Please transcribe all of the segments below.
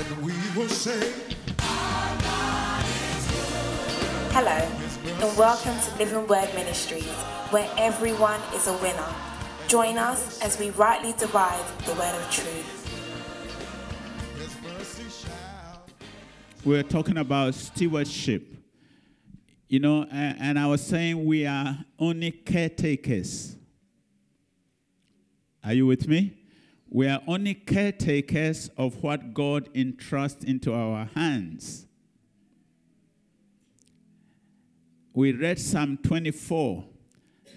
and we will say, Hello, and welcome to Living Word Ministries, where everyone is a winner. Join us as we rightly divide the word of truth. His mercy shall. we're talking about stewardship. You know, and I was saying we are only caretakers. Are you with me? We are only caretakers of what God entrusts into our hands. We read Psalm 24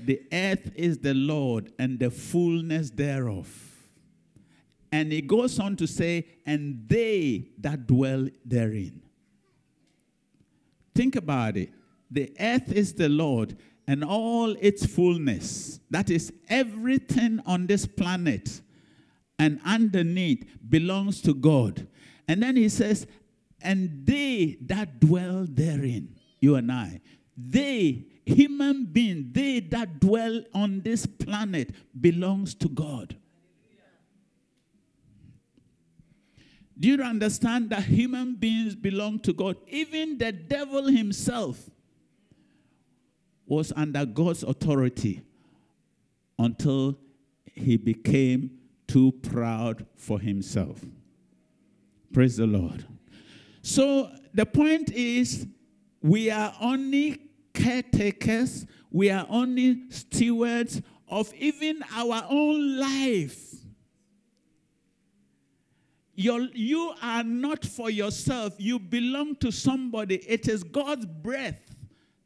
The earth is the Lord and the fullness thereof. And it goes on to say, and they that dwell therein. Think about it. The earth is the Lord and all its fullness. That is, everything on this planet and underneath belongs to God. And then he says, and they that dwell therein, you and I, they, human beings, they that dwell on this planet belongs to God. Do you understand that human beings belong to God? Even the devil himself was under God's authority until he became too proud for himself. Praise the Lord. So the point is, we are only caretakers, we are only stewards of even our own life. You're, you are not for yourself. You belong to somebody. It is God's breath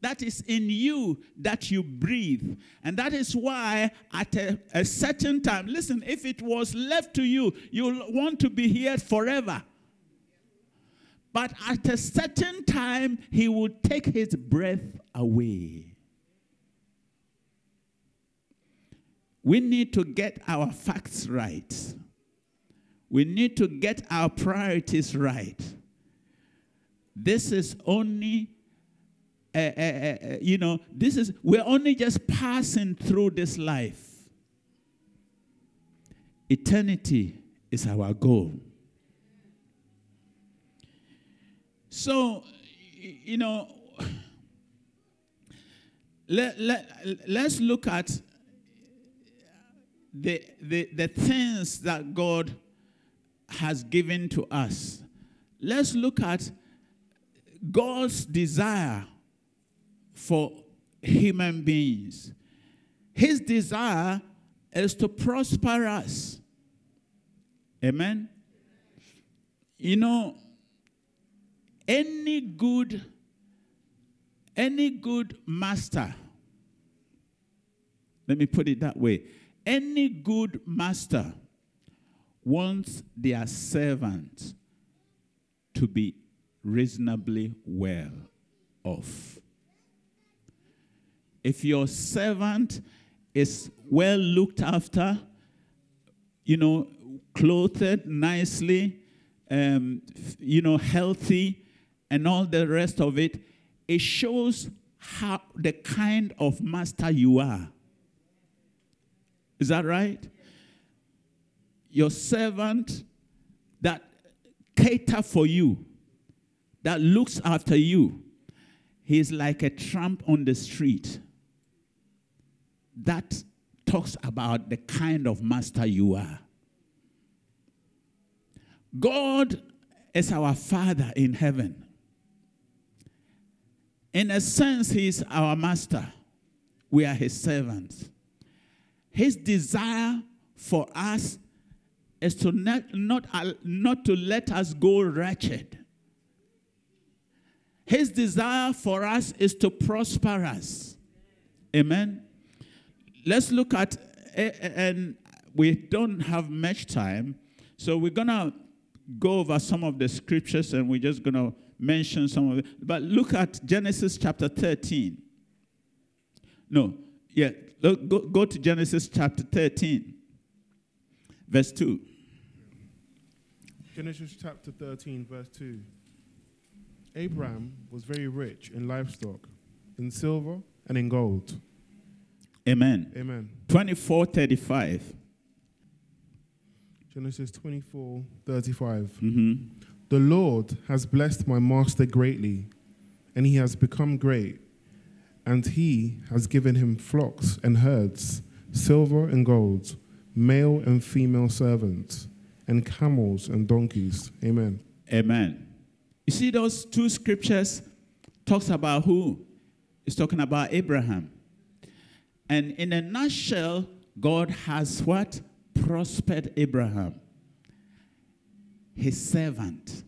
that is in you that you breathe. And that is why, at a, a certain time, listen, if it was left to you, you'll want to be here forever. But at a certain time, He will take His breath away. We need to get our facts right. We need to get our priorities right. This is only, uh, uh, uh, you know, this is, we're only just passing through this life. Eternity is our goal. So, you know, let, let, let's look at the, the, the things that God has given to us. Let's look at God's desire for human beings. His desire is to prosper us. Amen. You know, any good any good master let me put it that way any good master wants their servant to be reasonably well off. If your servant is well looked after, you know, clothed nicely, um, you know, healthy, and all the rest of it, it shows how the kind of master you are. Is that right? Your servant that cater for you, that looks after you, he's like a tramp on the street. That talks about the kind of master you are. God is our Father in heaven. In a sense, He is our master. We are His servants. His desire for us is to not, not, not to let us go wretched. His desire for us is to prosper us. Amen. Let's look at, eh, eh, and we don't have much time, so we're going to go over some of the scriptures and we're just going to mention some of it. But look at Genesis chapter 13. No, yeah, look, go, go to Genesis chapter 13, verse 2. Genesis chapter 13, verse 2. Abraham was very rich in livestock, in silver, and in gold. Amen. Amen. 24 35. Genesis 24, 35. hmm The Lord has blessed my master greatly, and he has become great, and he has given him flocks and herds, silver and gold, male and female servants, and camels and donkeys. Amen. Amen. You see those two scriptures talks about who? It's talking about Abraham. And in a nutshell, God has what? Prospered Abraham. His servant.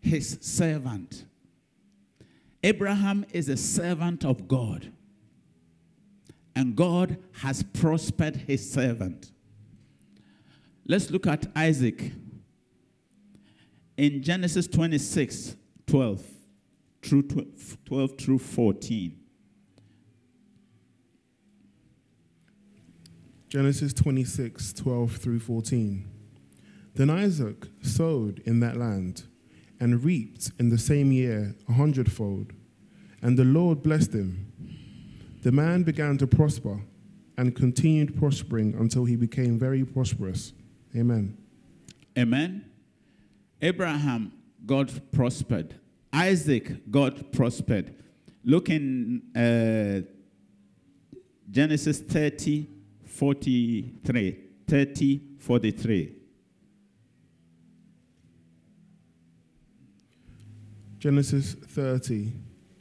His servant. Abraham is a servant of God. And God has prospered his servant. Let's look at Isaac. In Genesis 26, 12 through 12 through 14. Genesis 26, 12 through 14. Then Isaac sowed in that land and reaped in the same year a hundredfold, and the Lord blessed him. The man began to prosper and continued prospering until he became very prosperous. Amen. Amen. Abraham, God prospered. Isaac, God prospered. Look in uh, Genesis 30, 43. 30, 43. Genesis 30,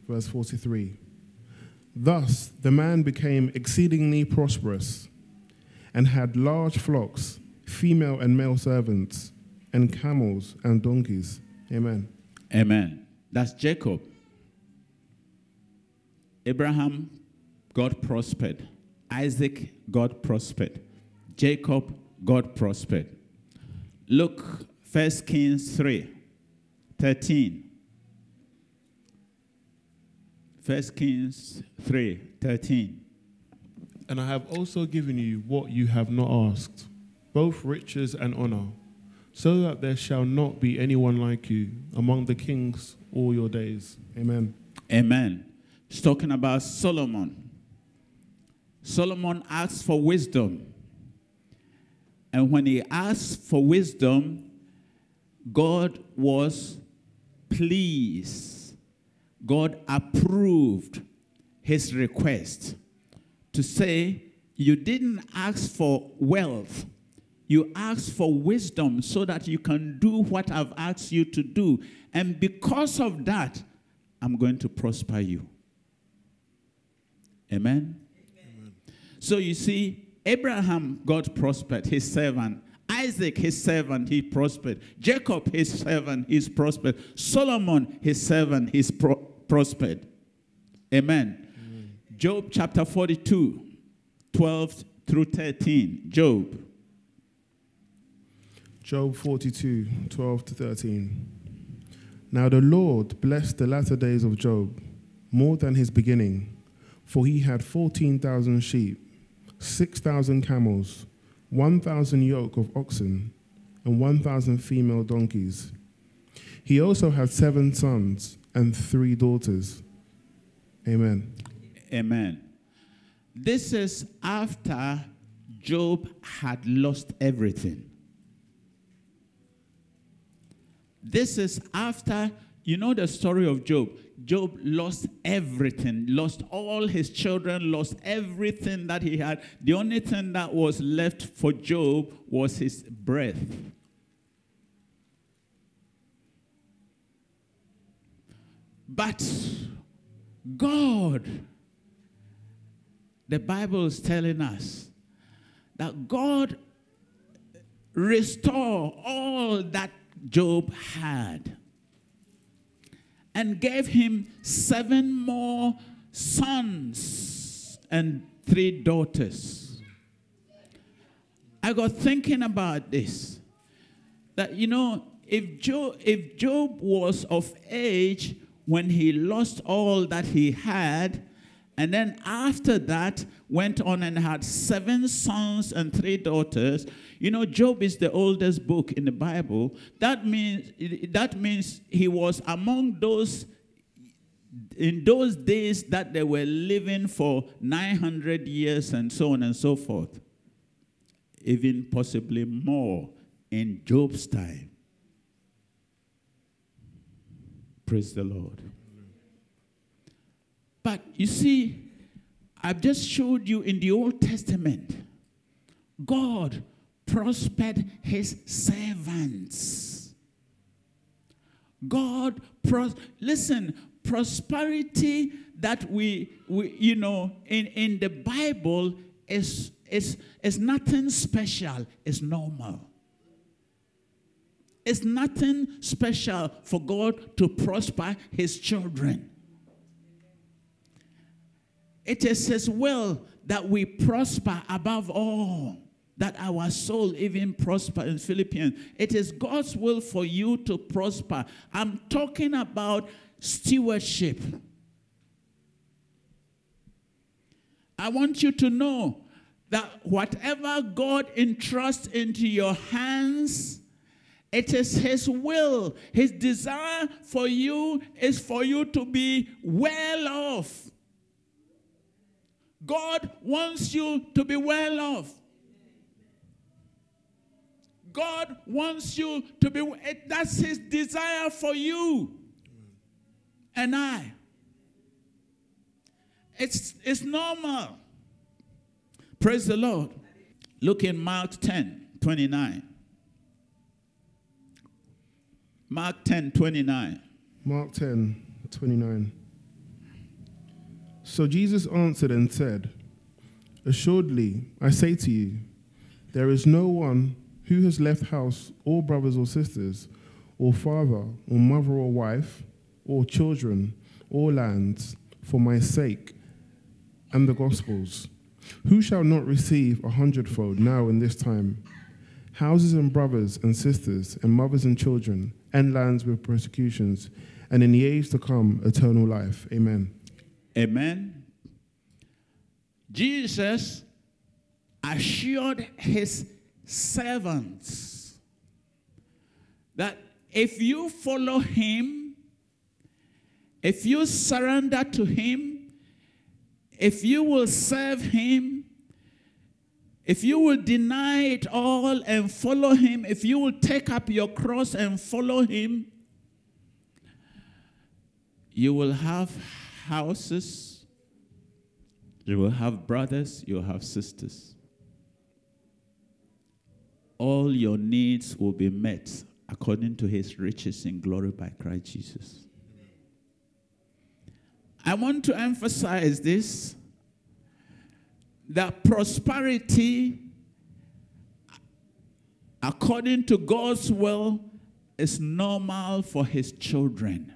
verse 43. Thus the man became exceedingly prosperous and had large flocks, female and male servants, and camels and donkeys. Amen. Amen. That's Jacob. Abraham, God prospered. Isaac, God prospered. Jacob, God prospered. Look, 1 Kings 3 13. 1 Kings 3 13. And I have also given you what you have not asked, both riches and honor, so that there shall not be anyone like you among the kings all your days. Amen. Amen. It's talking about Solomon. Solomon asked for wisdom. And when he asked for wisdom, God was pleased. God approved his request to say, You didn't ask for wealth, you asked for wisdom so that you can do what I've asked you to do. And because of that, I'm going to prosper you. Amen? So you see, Abraham, God prospered, his servant. Isaac, his servant, he prospered. Jacob, his servant, he's prospered. Solomon, his servant, he's pro- prospered. Amen. Amen. Job chapter 42, 12 through 13. Job. Job 42, 12 to 13. Now the Lord blessed the latter days of Job more than his beginning, for he had 14,000 sheep, 6,000 camels, 1,000 yoke of oxen, and 1,000 female donkeys. He also had seven sons and three daughters. Amen. Amen. This is after Job had lost everything. This is after, you know, the story of Job. Job lost everything, lost all his children, lost everything that he had. The only thing that was left for Job was his breath. But God, the Bible is telling us that God restored all that Job had and gave him seven more sons and three daughters. I got thinking about this that you know if Job, if Job was of age when he lost all that he had and then after that went on and had seven sons and three daughters you know job is the oldest book in the bible. That means that means he was among those in those days that they were living for 900 years and so on and so forth. Even possibly more in job's time. Praise the Lord. But you see, I've just showed you in the Old Testament, God prospered his servants. God, pros- listen, prosperity that we, we you know, in, in the Bible is, is, is nothing special, it's normal. It's nothing special for God to prosper his children. It is his will that we prosper above all, that our soul even prosper in Philippians. It is God's will for you to prosper. I'm talking about stewardship. I want you to know that whatever God entrusts into your hands, it is His will. His desire for you is for you to be well off. God wants you to be well off. God wants you to be, that's His desire for you and I. It's, it's normal. Praise the Lord. Look in Mark 10 29. Mark 10 29. Mark 10, 29. So Jesus answered and said, Assuredly, I say to you, there is no one who has left house or brothers or sisters, or father or mother or wife, or children, or lands, for my sake and the gospel's, who shall not receive a hundredfold now in this time? Houses and brothers and sisters, and mothers and children, and lands with persecutions, and in the age to come, eternal life. Amen. Amen. Jesus assured his servants that if you follow him, if you surrender to him, if you will serve him, if you will deny it all and follow him, if you will take up your cross and follow him, you will have houses, you will have brothers, you will have sisters. All your needs will be met according to his riches in glory by Christ Jesus. I want to emphasize this that prosperity, according to God's will, is normal for his children.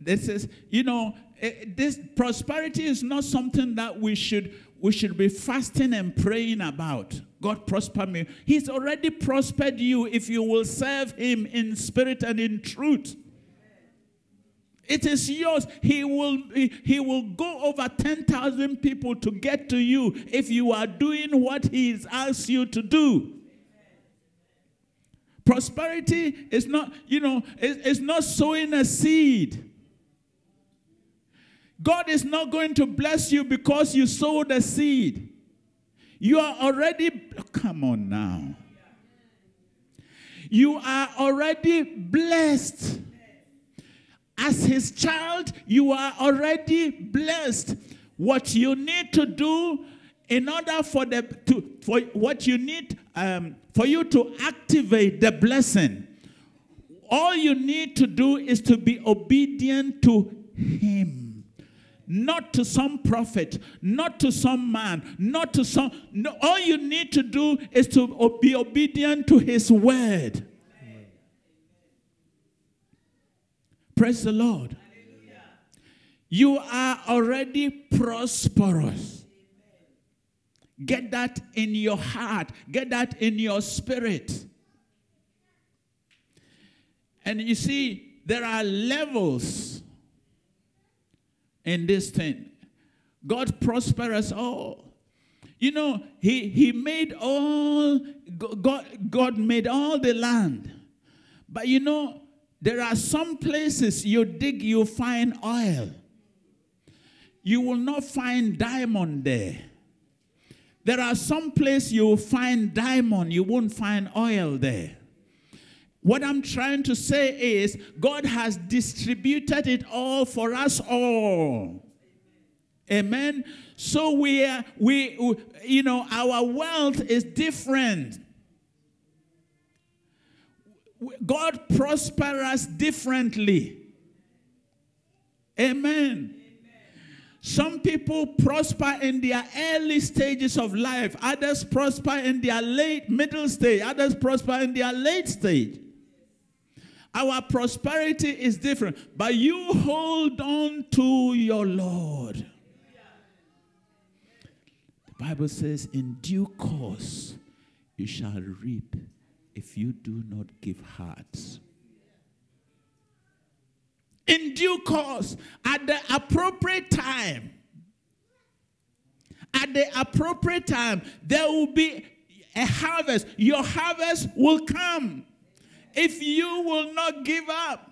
This is, you know, eh, this prosperity is not something that we should we should be fasting and praying about. God prosper me. He's already prospered you if you will serve him in spirit and in truth. It is yours. He will, he will go over 10,000 people to get to you if you are doing what He's asked you to do. Prosperity is not, you know, it's not sowing a seed. God is not going to bless you because you sowed a seed. You are already, come on now. You are already blessed. As his child, you are already blessed. What you need to do in order for the to for what you need um, for you to activate the blessing, all you need to do is to be obedient to him not to some prophet, not to some man, not to some. No, all you need to do is to be obedient to his word. Praise the Lord. You are already prosperous. Get that in your heart, get that in your spirit. And you see, there are levels in this thing. God prosper us all. You know, he, he made all, God, God made all the land. But you know, there are some places you dig, you find oil. You will not find diamond there. There are some places you will find diamond, you won't find oil there. What I'm trying to say is, God has distributed it all for us all. Amen. So we are, we, you know, our wealth is different. God prosper us differently. Amen. Some people prosper in their early stages of life, others prosper in their late middle stage, others prosper in their late stage. Our prosperity is different, but you hold on to your Lord. The Bible says, In due course you shall reap if you do not give hearts in due course, at the appropriate time. At the appropriate time, there will be a harvest. Your harvest will come if you will not give up.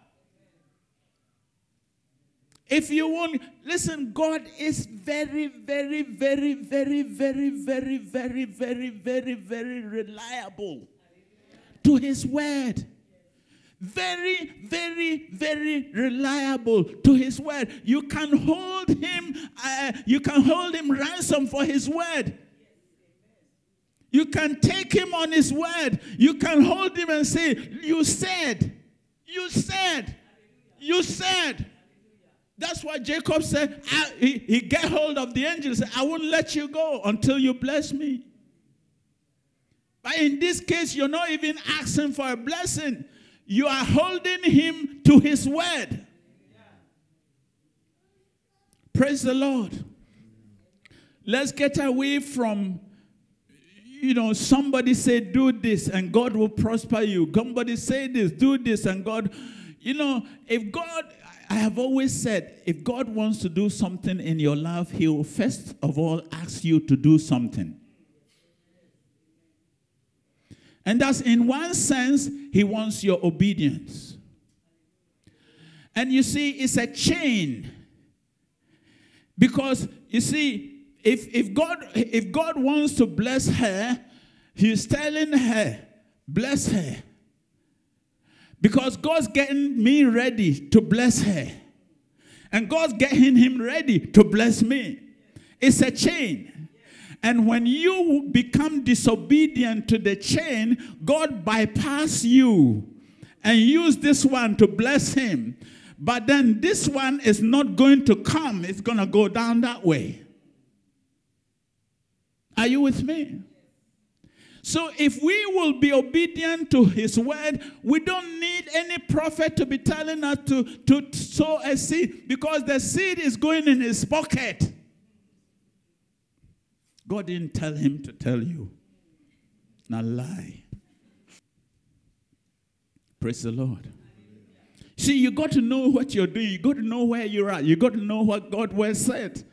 If you won't, listen, God is very, very, very, very, very, very, very, very, very, very reliable to his word very, very, very reliable to his word. You can hold him, uh, you can hold him ransom for his word. You can take him on his word. You can hold him and say, You said, you said, you said. That's why Jacob said, he, he get hold of the angel and said, I won't let you go until you bless me. But in this case, you're not even asking for a blessing. You are holding him to his word. Praise the Lord. Let's get away from, you know, somebody say, do this and God will prosper you. Somebody say this, do this and God, you know, if God, I have always said, if God wants to do something in your life, He will first of all ask you to do something. And thus, in one sense, he wants your obedience. And you see, it's a chain. Because you see, if, if God if God wants to bless her, He's telling her, bless her. Because God's getting me ready to bless her. And God's getting him ready to bless me. It's a chain. And when you become disobedient to the chain, God bypass you and use this one to bless him. But then this one is not going to come, it's going to go down that way. Are you with me? So, if we will be obedient to his word, we don't need any prophet to be telling us to, to sow a seed because the seed is going in his pocket. God didn't tell him to tell you. Now lie. Praise the Lord. See, you got to know what you're doing. You got to know where you're at. You got to know what God well said.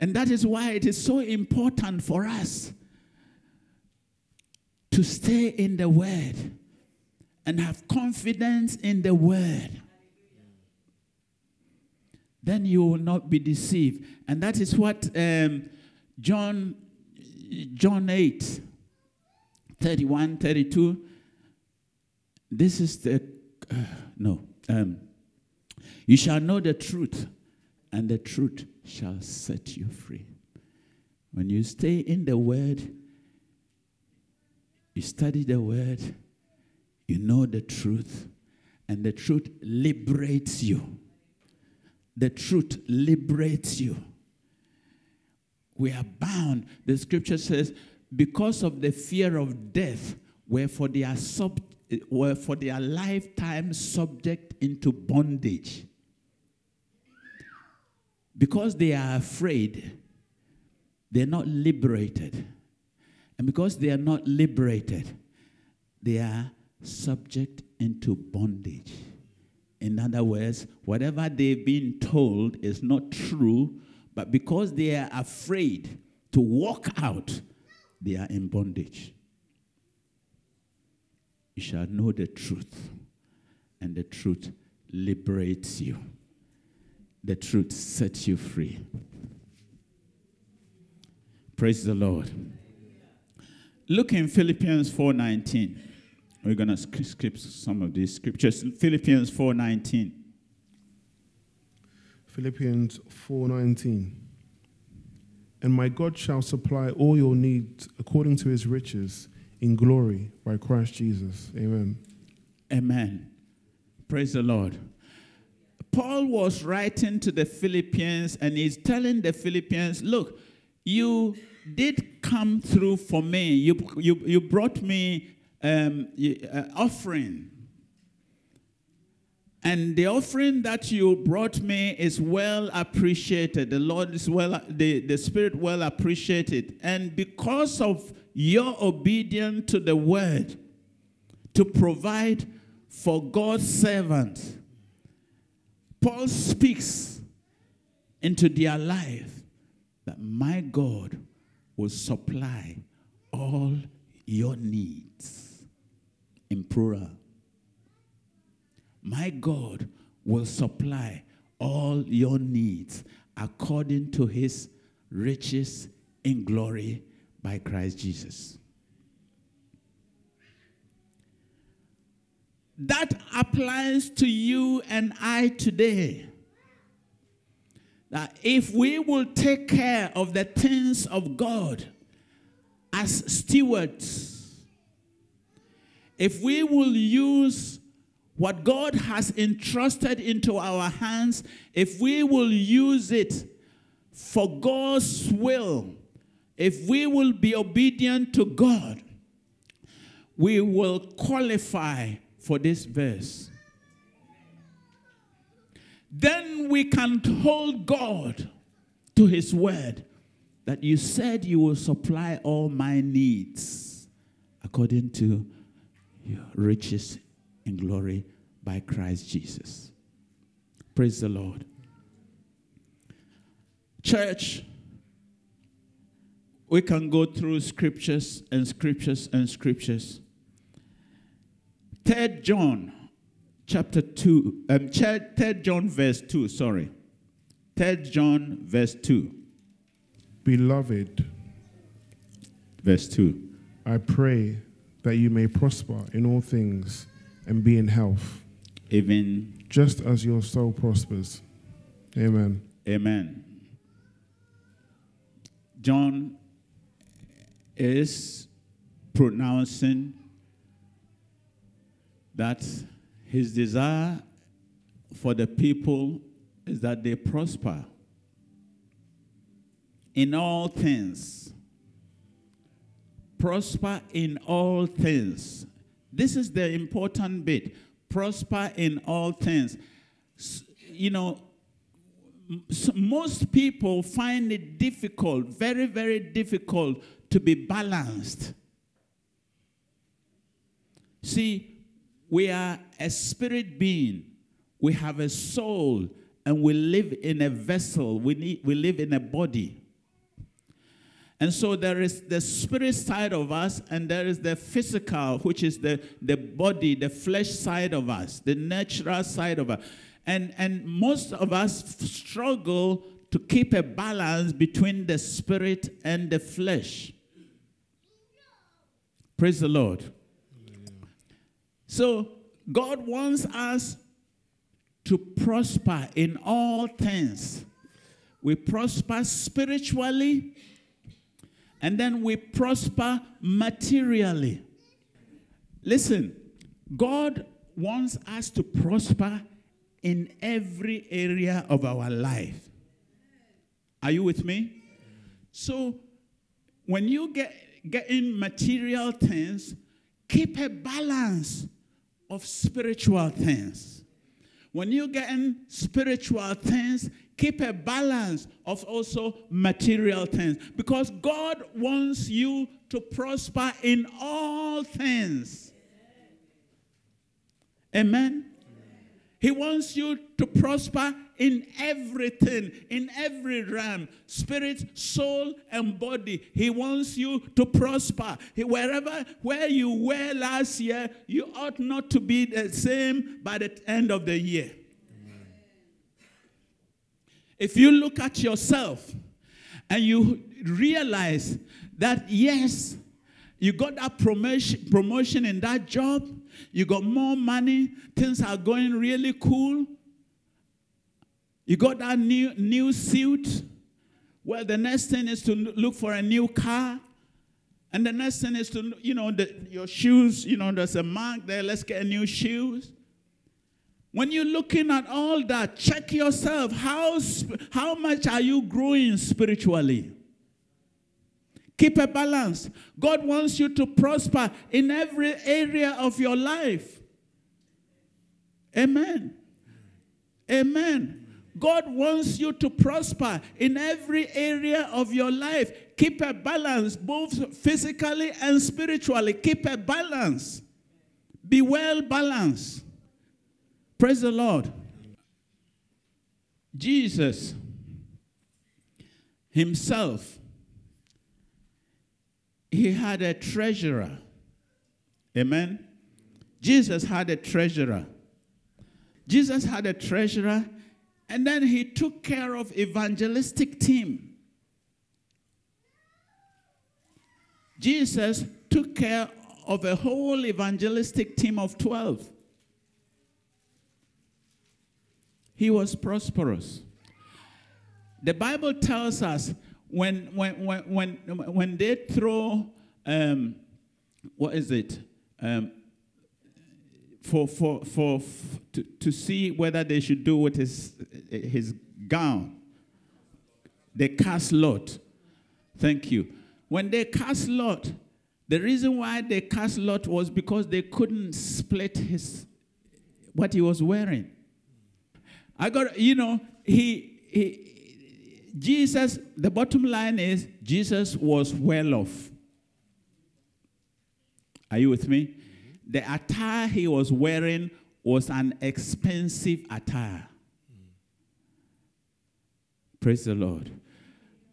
And that is why it is so important for us to stay in the Word and have confidence in the Word. Then you will not be deceived. And that is what um, John, John 8, 31, 32. This is the, uh, no. Um, you shall know the truth, and the truth shall set you free. When you stay in the Word, you study the Word, you know the truth, and the truth liberates you. The truth liberates you we are bound. The scripture says, because of the fear of death, wherefore they are sub, were for their lifetime subject into bondage. Because they are afraid, they're not liberated. And because they are not liberated, they are subject into bondage. In other words, whatever they've been told is not true but because they are afraid to walk out, they are in bondage. You shall know the truth, and the truth liberates you. The truth sets you free. Praise the Lord. Look in Philippians 4:19. We're going to skip some of these scriptures. Philippians 4:19. Philippians 4:19 And my God shall supply all your needs according to his riches in glory by Christ Jesus. Amen. Amen. Praise the Lord. Paul was writing to the Philippians and he's telling the Philippians, look, you did come through for me. You, you, you brought me um, uh, offering. And the offering that you brought me is well appreciated. The Lord is well, the, the Spirit well appreciated. And because of your obedience to the word to provide for God's servants, Paul speaks into their life that my God will supply all your needs in plural. My God will supply all your needs according to his riches in glory by Christ Jesus. That applies to you and I today. That if we will take care of the things of God as stewards, if we will use what God has entrusted into our hands, if we will use it for God's will, if we will be obedient to God, we will qualify for this verse. Then we can hold God to his word that you said you will supply all my needs according to your riches in glory by Christ Jesus. Praise the Lord. Church, we can go through scriptures and scriptures and scriptures. Third John chapter 2, um, third John verse 2, sorry. Third John verse 2. Beloved, verse 2. I pray that you may prosper in all things and be in health, even just as your soul prospers. Amen. Amen. John is pronouncing that his desire for the people is that they prosper in all things. Prosper in all things. This is the important bit. Prosper in all things. You know, most people find it difficult, very, very difficult to be balanced. See, we are a spirit being, we have a soul, and we live in a vessel, we, need, we live in a body. And so there is the spirit side of us, and there is the physical, which is the, the body, the flesh side of us, the natural side of us. And, and most of us struggle to keep a balance between the spirit and the flesh. Praise the Lord. So, God wants us to prosper in all things. We prosper spiritually, and then we prosper materially. Listen, God wants us to prosper in every area of our life. Are you with me? So, when you get, get in material things, keep a balance of spiritual things. When you get in spiritual things, keep a balance of also material things because God wants you to prosper in all things. Amen. He wants you to prosper in everything, in every realm spirit, soul, and body. He wants you to prosper. He, wherever where you were last year, you ought not to be the same by the end of the year. If you look at yourself and you realize that, yes, You got that promotion, promotion in that job. You got more money. Things are going really cool. You got that new new suit. Well, the next thing is to look for a new car. And the next thing is to, you know, the, your shoes, you know, there's a mark there. Let's get new shoes. When you're looking at all that, check yourself. How, how much are you growing spiritually? Keep a balance. God wants you to prosper in every area of your life. Amen. Amen. God wants you to prosper in every area of your life. Keep a balance, both physically and spiritually. Keep a balance. Be well balanced. Praise the Lord. Jesus himself he had a treasurer. Amen. Jesus had a treasurer. Jesus had a treasurer, and then he took care of evangelistic team. Jesus took care of a whole evangelistic team of 12. He was prosperous. The Bible tells us when when when when when they throw um, what is it um, for for for to, to see whether they should do with his his gown they cast lot thank you when they cast lot the reason why they cast lot was because they couldn't split his what he was wearing i got you know he he Jesus, the bottom line is Jesus was well off. Are you with me? The attire he was wearing was an expensive attire. Mm. Praise the Lord.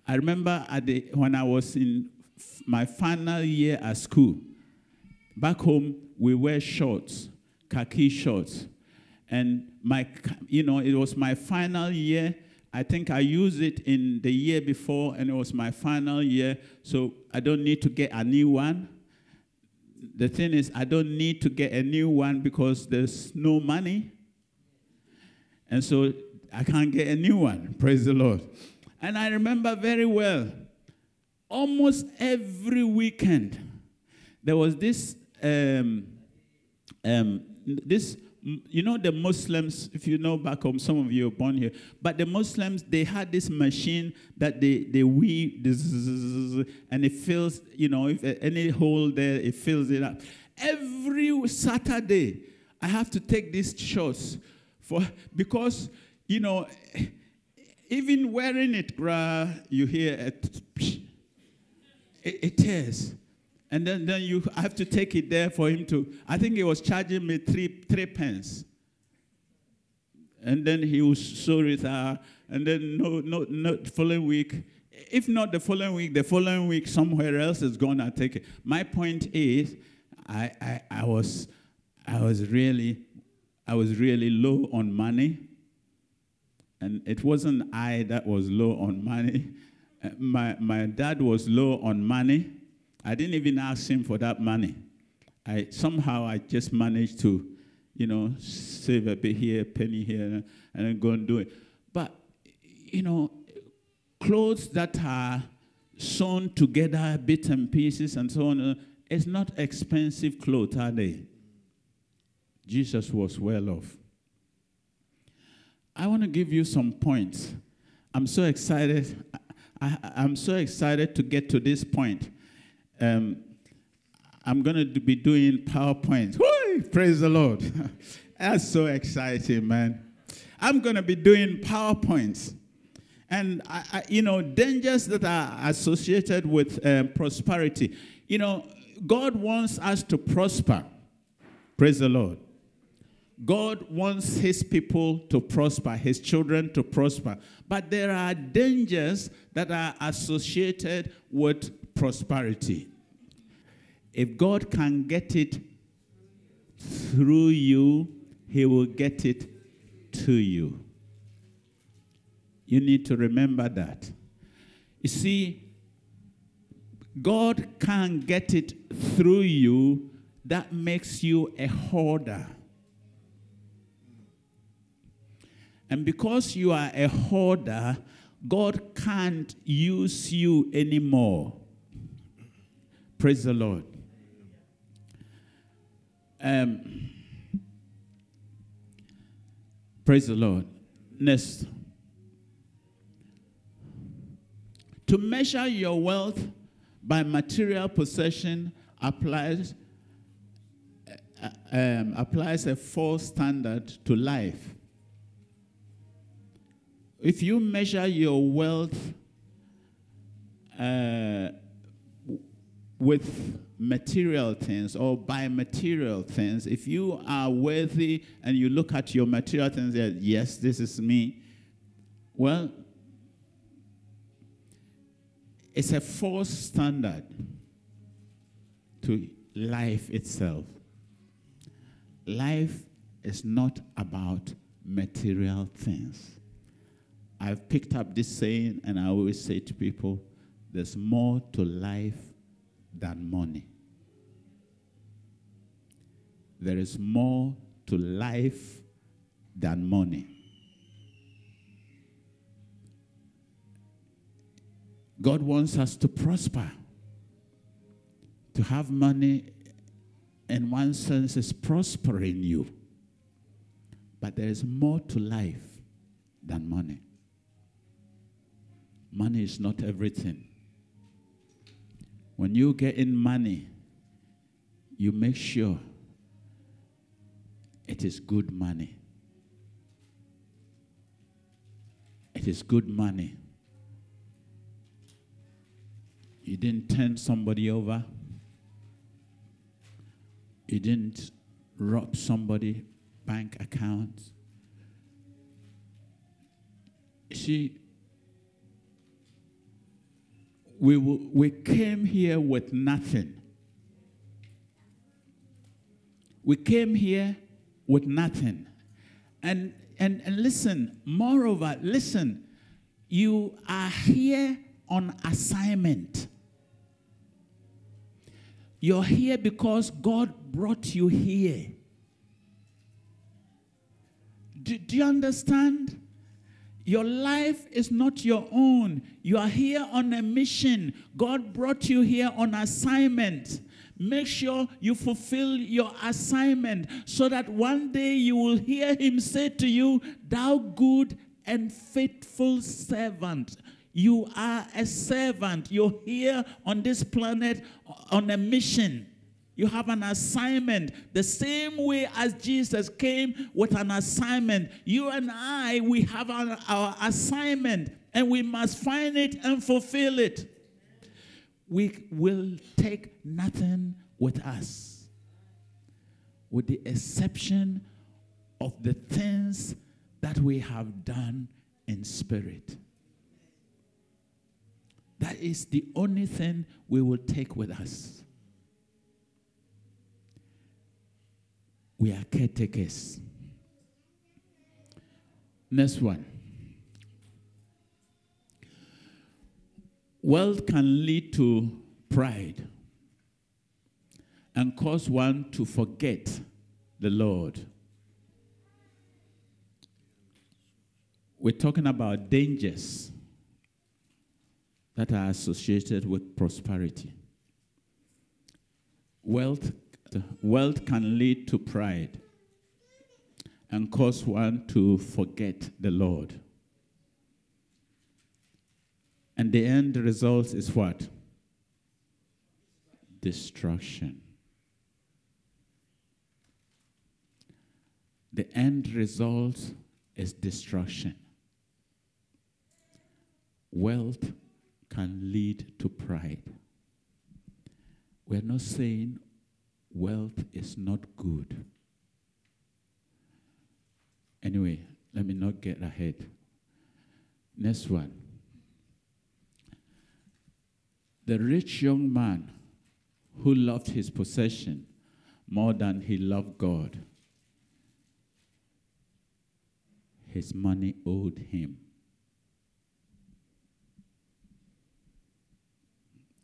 I remember the, when I was in f- my final year at school, back home, we wear shorts, khaki shorts. And my, you know, it was my final year I think I used it in the year before, and it was my final year, so I don't need to get a new one. The thing is, I don't need to get a new one because there's no money. And so I can't get a new one. Praise the Lord. And I remember very well, almost every weekend, there was this um, um, this you know the muslims if you know back home some of you are born here but the muslims they had this machine that they they weave and it fills you know if uh, any hole there it fills it up. Every saturday i have to take these shots for because you know even wearing it you hear it, it tears and then, then you have to take it there for him to. I think he was charging me three, three pence. And then he was sorry her. And then no, no, no, following week, if not the following week, the following week somewhere else is going to take it. My point is, I, I, I was, I was really, I was really low on money. And it wasn't I that was low on money. Uh, my, my dad was low on money. I didn't even ask him for that money. I somehow I just managed to, you know, save a bit here, a penny here, and then go and do it. But you know, clothes that are sewn together, bits and pieces, and so on, uh, it's not expensive clothes, are they? Jesus was well off. I want to give you some points. I'm so excited. I, am so excited to get to this point um, I'm going to be doing PowerPoint. Woo! Praise the Lord. That's so exciting, man. I'm going to be doing PowerPoints. And, I, I, you know, dangers that are associated with um, prosperity. You know, God wants us to prosper. Praise the Lord. God wants his people to prosper, his children to prosper. But there are dangers that are associated with prosperity. If God can get it through you, he will get it to you. You need to remember that. You see, God can't get it through you, that makes you a hoarder. And because you are a hoarder, God can't use you anymore. Praise the Lord. Um, praise the Lord. Next. To measure your wealth by material possession applies, uh, um, applies a false standard to life. If you measure your wealth uh, with material things or by material things, if you are worthy and you look at your material things, that yes, this is me, well, it's a false standard to life itself. Life is not about material things. I've picked up this saying, and I always say to people there's more to life than money. There is more to life than money. God wants us to prosper. To have money, in one sense, is prospering you. But there is more to life than money. Money is not everything. When you get in money, you make sure it is good money. It is good money. You didn't turn somebody over. You didn't rob somebody bank account. See, we, we came here with nothing. We came here with nothing. And, and, and listen, moreover, listen, you are here on assignment. You're here because God brought you here. Do, do you understand? Your life is not your own. You are here on a mission. God brought you here on assignment. Make sure you fulfill your assignment so that one day you will hear Him say to you, Thou good and faithful servant. You are a servant. You're here on this planet on a mission. You have an assignment. The same way as Jesus came with an assignment, you and I, we have our, our assignment and we must find it and fulfill it. We will take nothing with us, with the exception of the things that we have done in spirit. That is the only thing we will take with us. We are caretakers. Next one. Wealth can lead to pride and cause one to forget the Lord. We're talking about dangers that are associated with prosperity. Wealth, wealth can lead to pride and cause one to forget the Lord. And the end result is what? Destruction. The end result is destruction. Wealth can lead to pride. We're not saying wealth is not good. Anyway, let me not get ahead. Next one. The rich young man who loved his possession more than he loved God. His money owed him.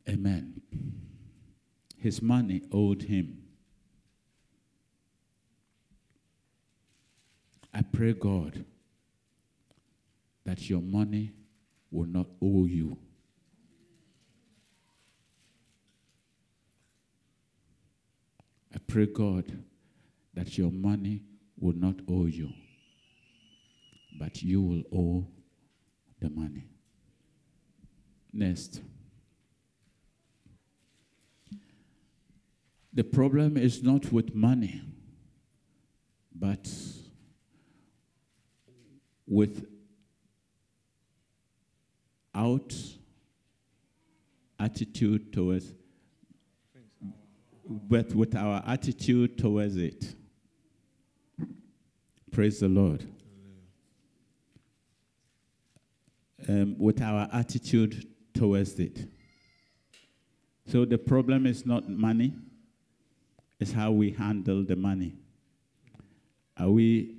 Amen. His money owed him. I pray, God, that your money will not owe you. I pray, God, that your money will not owe you, but you will owe the money. Next. The problem is not with money, but with out attitude towards but with our attitude towards it. Praise the Lord. Um, with our attitude towards it. So the problem is not money, it's how we handle the money. Are we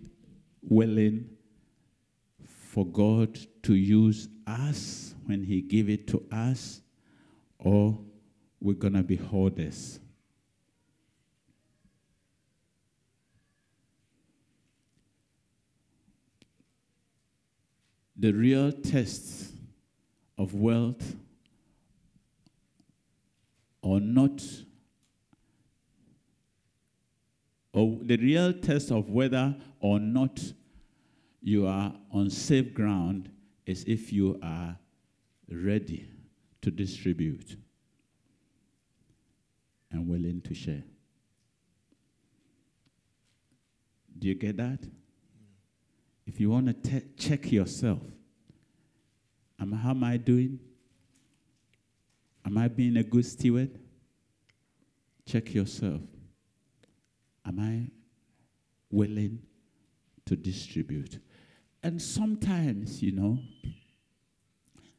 willing for God to use us when He give it to us, or we're gonna be hoarders? the real test of wealth or not, or the real test of whether or not you are on safe ground is if you are ready to distribute and willing to share. Do you get that? If you want to te- check yourself, am, how am I doing? Am I being a good steward? Check yourself. Am I willing to distribute? And sometimes, you know,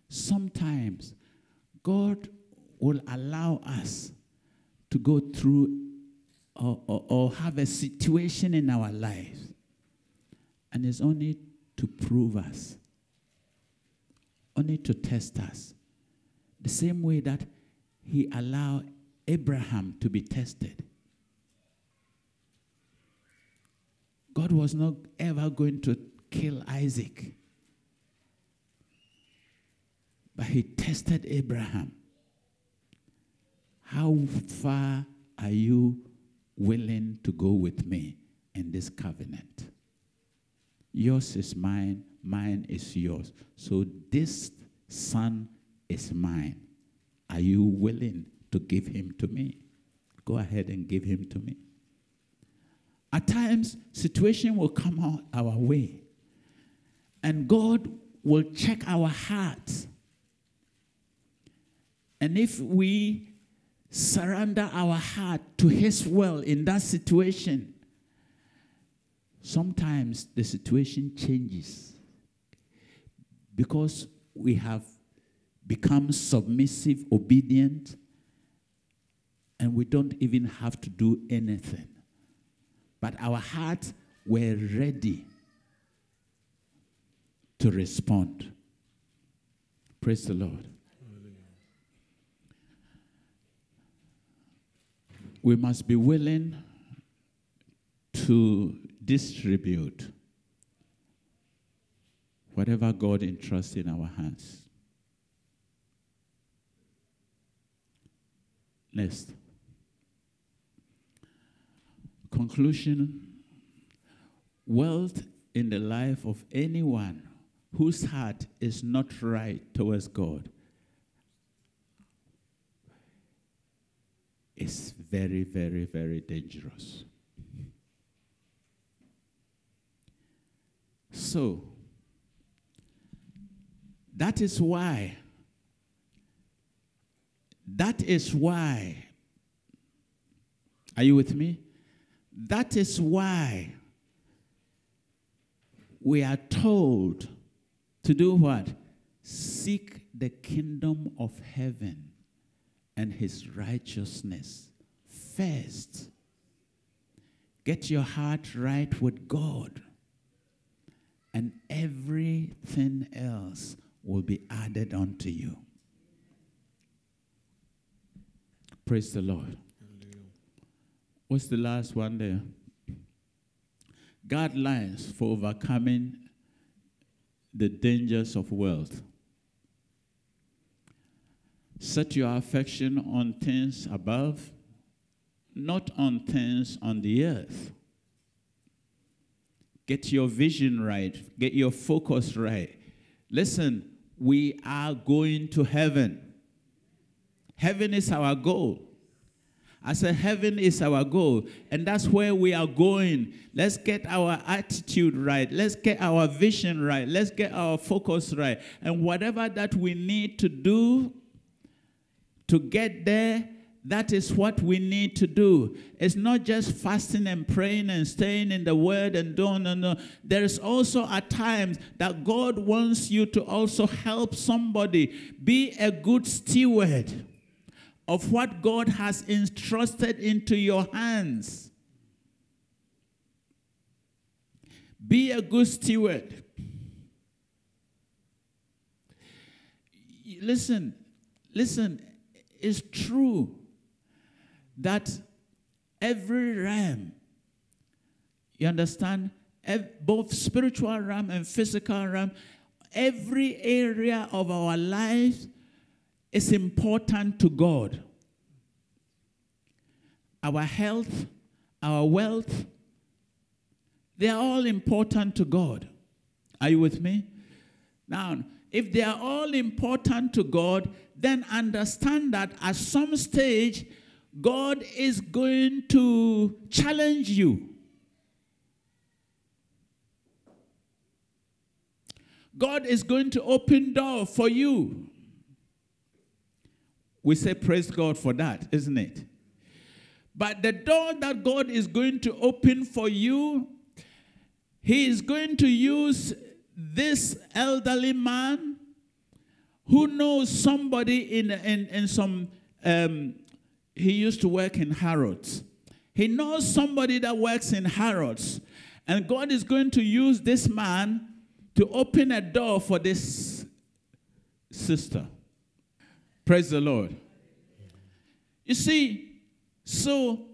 sometimes God will allow us to go through or, or, or have a situation in our lives and it's only to prove us, only to test us. The same way that he allowed Abraham to be tested. God was not ever going to kill Isaac, but he tested Abraham. How far are you willing to go with me in this covenant? Yours is mine, mine is yours. So this son is mine. Are you willing to give him to me? Go ahead and give him to me. At times, situation will come our way, and God will check our hearts. And if we surrender our heart to His will in that situation, sometimes the situation changes because we have become submissive, obedient, and we don't even have to do anything. But our hearts were ready to respond. Praise the Lord. We must be willing to distribute whatever God entrusts in our hands. Next. Conclusion Wealth in the life of anyone whose heart is not right towards God is very, very, very dangerous. So, that is why, that is why, are you with me? That is why we are told to do what? Seek the kingdom of heaven and his righteousness first. Get your heart right with God and everything else will be added unto you. Praise the Lord. What's the last one there? Guidelines for overcoming the dangers of wealth. Set your affection on things above, not on things on the earth. Get your vision right, get your focus right. Listen, we are going to heaven. Heaven is our goal. I said, Heaven is our goal, and that's where we are going. Let's get our attitude right. Let's get our vision right. Let's get our focus right. And whatever that we need to do to get there, that is what we need to do. It's not just fasting and praying and staying in the word and doing, no, no. There is also at times that God wants you to also help somebody. Be a good steward of what God has entrusted into your hands. Be a good steward. Listen, listen, it's true that every realm, you understand, both spiritual realm and physical realm, every area of our lives is important to God. Our health, our wealth, they are all important to God. Are you with me? Now, if they are all important to God, then understand that at some stage, God is going to challenge you. God is going to open door for you. We say praise God for that, isn't it? But the door that God is going to open for you, He is going to use this elderly man who knows somebody in, in, in some, um, he used to work in Harrods. He knows somebody that works in Harrods. And God is going to use this man to open a door for this sister. Praise the Lord. You see, so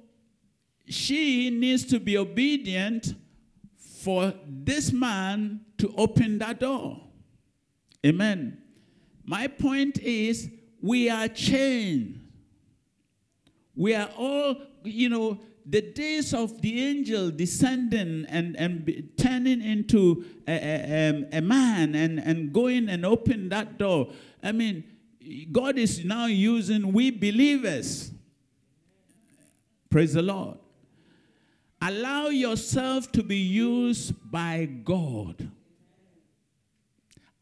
she needs to be obedient for this man to open that door. Amen. My point is, we are chained. We are all, you know, the days of the angel descending and, and turning into a, a, um, a man and, and going and open that door. I mean, God is now using we believers. Praise the Lord. Allow yourself to be used by God.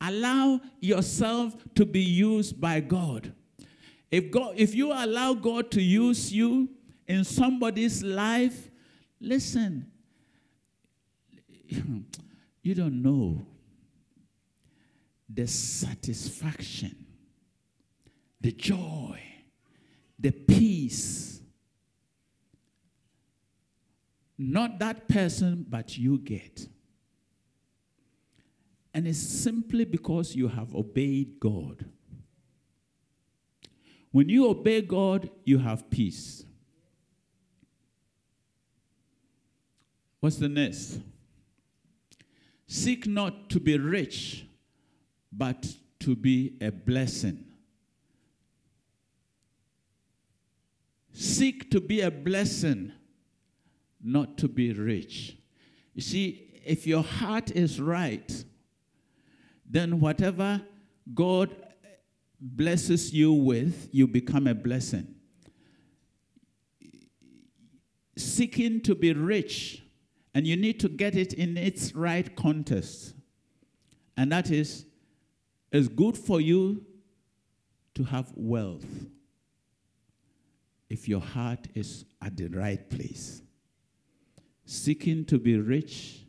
Allow yourself to be used by God. If God if you allow God to use you in somebody's life, listen. You don't know the satisfaction the joy, the peace. Not that person, but you get. And it's simply because you have obeyed God. When you obey God, you have peace. What's the next? Seek not to be rich, but to be a blessing. Seek to be a blessing, not to be rich. You see, if your heart is right, then whatever God blesses you with, you become a blessing. Seeking to be rich, and you need to get it in its right context. And that is, it's good for you to have wealth if your heart is at the right place. Seeking to be rich,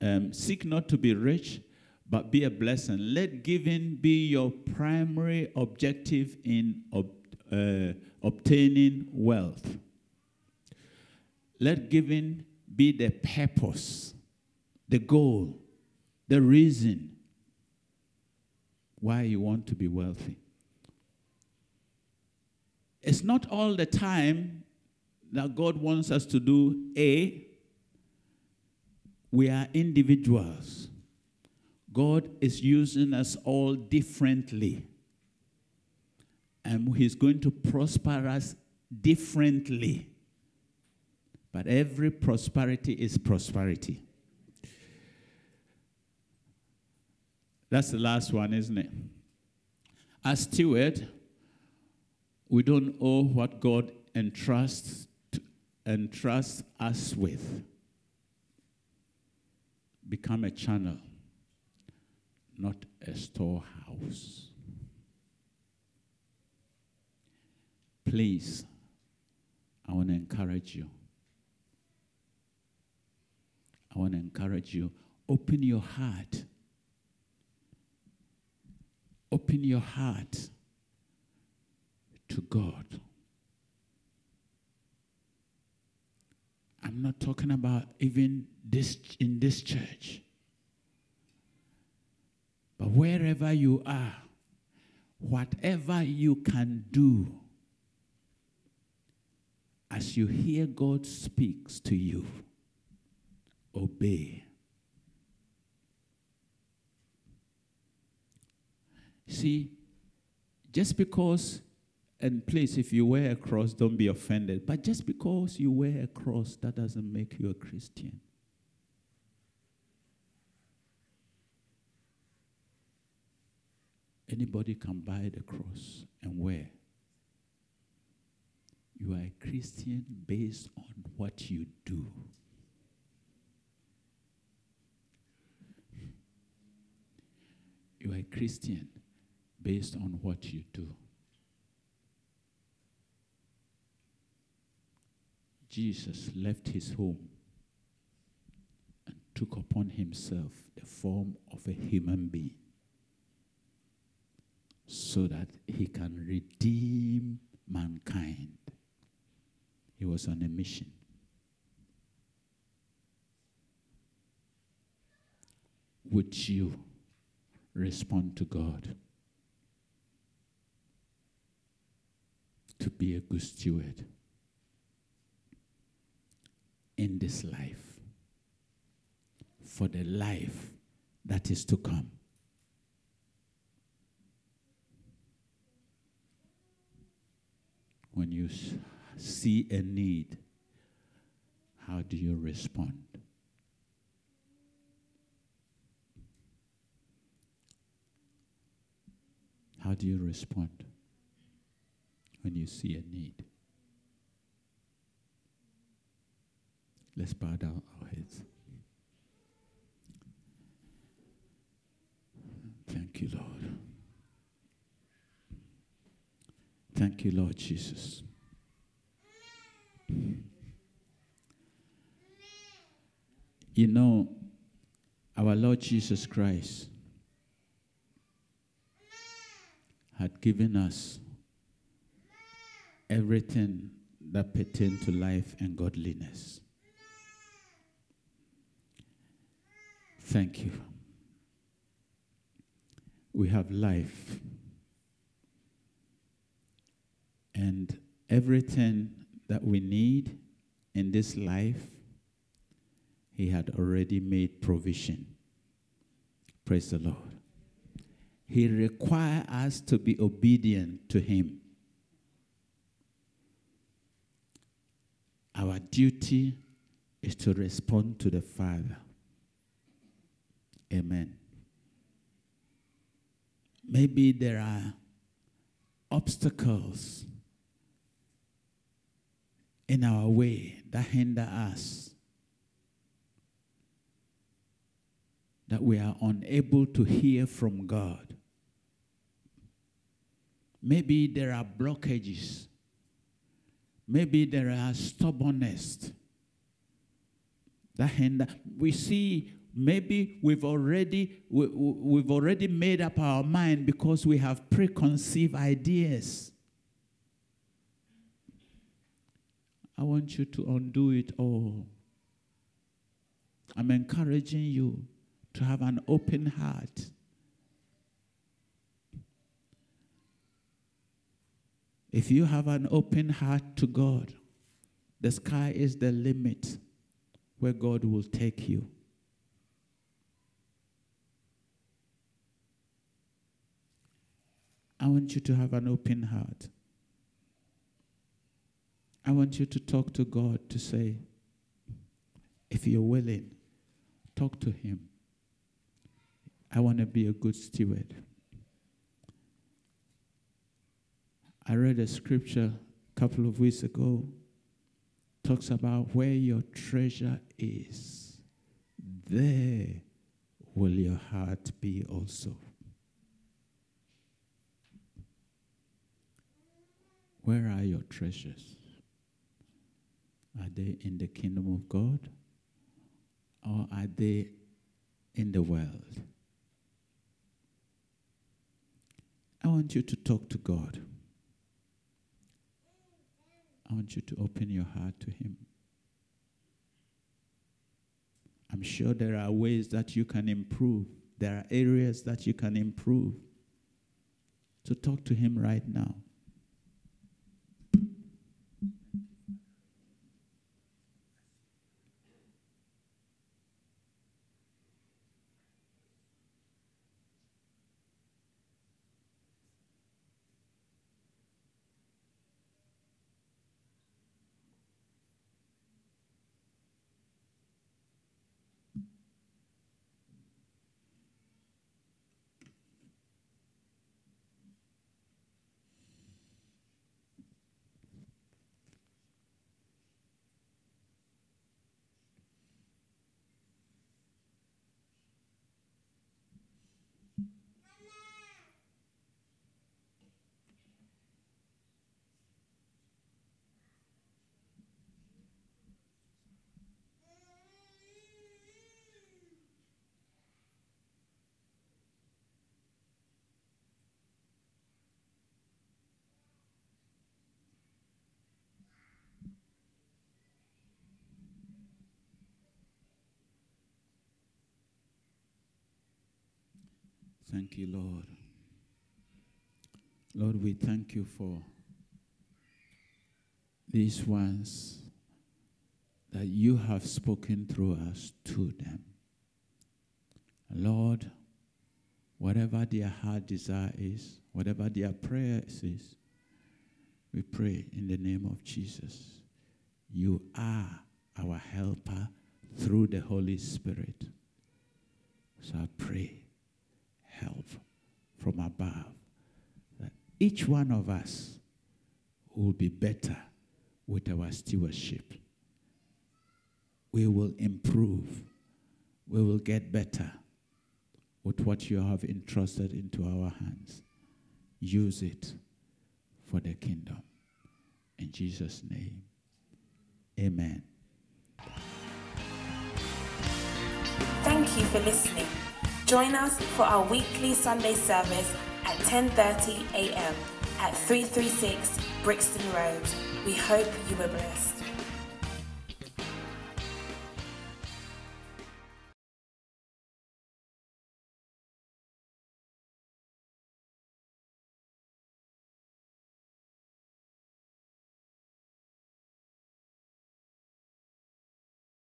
um, seek not to be rich, but be a blessing. Let giving be your primary objective in ob- uh, obtaining wealth. Let giving be the purpose, the goal, the reason why you want to be wealthy. It's not all the time that God wants us to do A. We are individuals. God is using us all differently. And He's going to prosper us differently. But every prosperity is prosperity. That's the last one, isn't it? As steward, we don't know what God entrusts entrusts us with. Become a channel, not a storehouse. Please, I want to encourage you. I want to encourage you. Open your heart. Open your heart to God. I'm not talking about even this in this church. But wherever you are, whatever you can do as you hear God speaks to you, obey. See, just because, and please, if you wear a cross, don't be offended, but just because you wear a cross, that doesn't make you a Christian. Anybody can buy the cross and wear. You are a Christian based on what you do. You are a Christian based on what you do. Jesus left his home and took upon himself the form of a human being so that he can redeem mankind. He was on a mission. Would you respond to God? to be a good steward in this life for the life that is to come. When you see a need, how do you respond? How do you respond? when you see a need. Let's bow down our heads. Thank you, Lord. Thank you, Lord Jesus. You know, our Lord Jesus Christ had given us everything that pertains to life and godliness. Thank you. We have life. And everything that we need in this life, He had already made provision. Praise the Lord. He requires us to be obedient to Him. Our duty is to respond to the Father. Amen. Maybe there are obstacles in our way that hinder us, that we are unable to hear from God. Maybe there are blockages Maybe there are stubbornness that hinder. We see maybe we've already we, we've already made up our mind because we have preconceived ideas. I want you to undo it all. I'm encouraging you to have an open heart. If you have an open heart to God, the sky is the limit where God will take you. I want you to have an open heart. I want you to talk to God to say, if you're willing, talk to Him. I want to be a good steward. I read a scripture a couple of weeks ago talks about where your treasure is, there will your heart be also. Where are your treasures? Are they in the kingdom of God or are they in the world? I want you to talk to God. I want you to open your heart to Him. I'm sure there are ways that you can improve. There are areas that you can improve. So talk to Him right now. Thank you, Lord. Lord, we thank you for these ones that you have spoken through us to them. Lord, whatever their heart desire is, whatever their prayer is, we pray in the name of Jesus. You are our helper through the Holy Spirit. So I pray help from above. That each one of us will be better with our stewardship. We will improve. We will get better with what you have entrusted into our hands. Use it for the kingdom. In Jesus' name, amen. Thank you for listening. Join us for our weekly Sunday service at 10:30 a.m. at 336 Brixton Road. We hope you were blessed.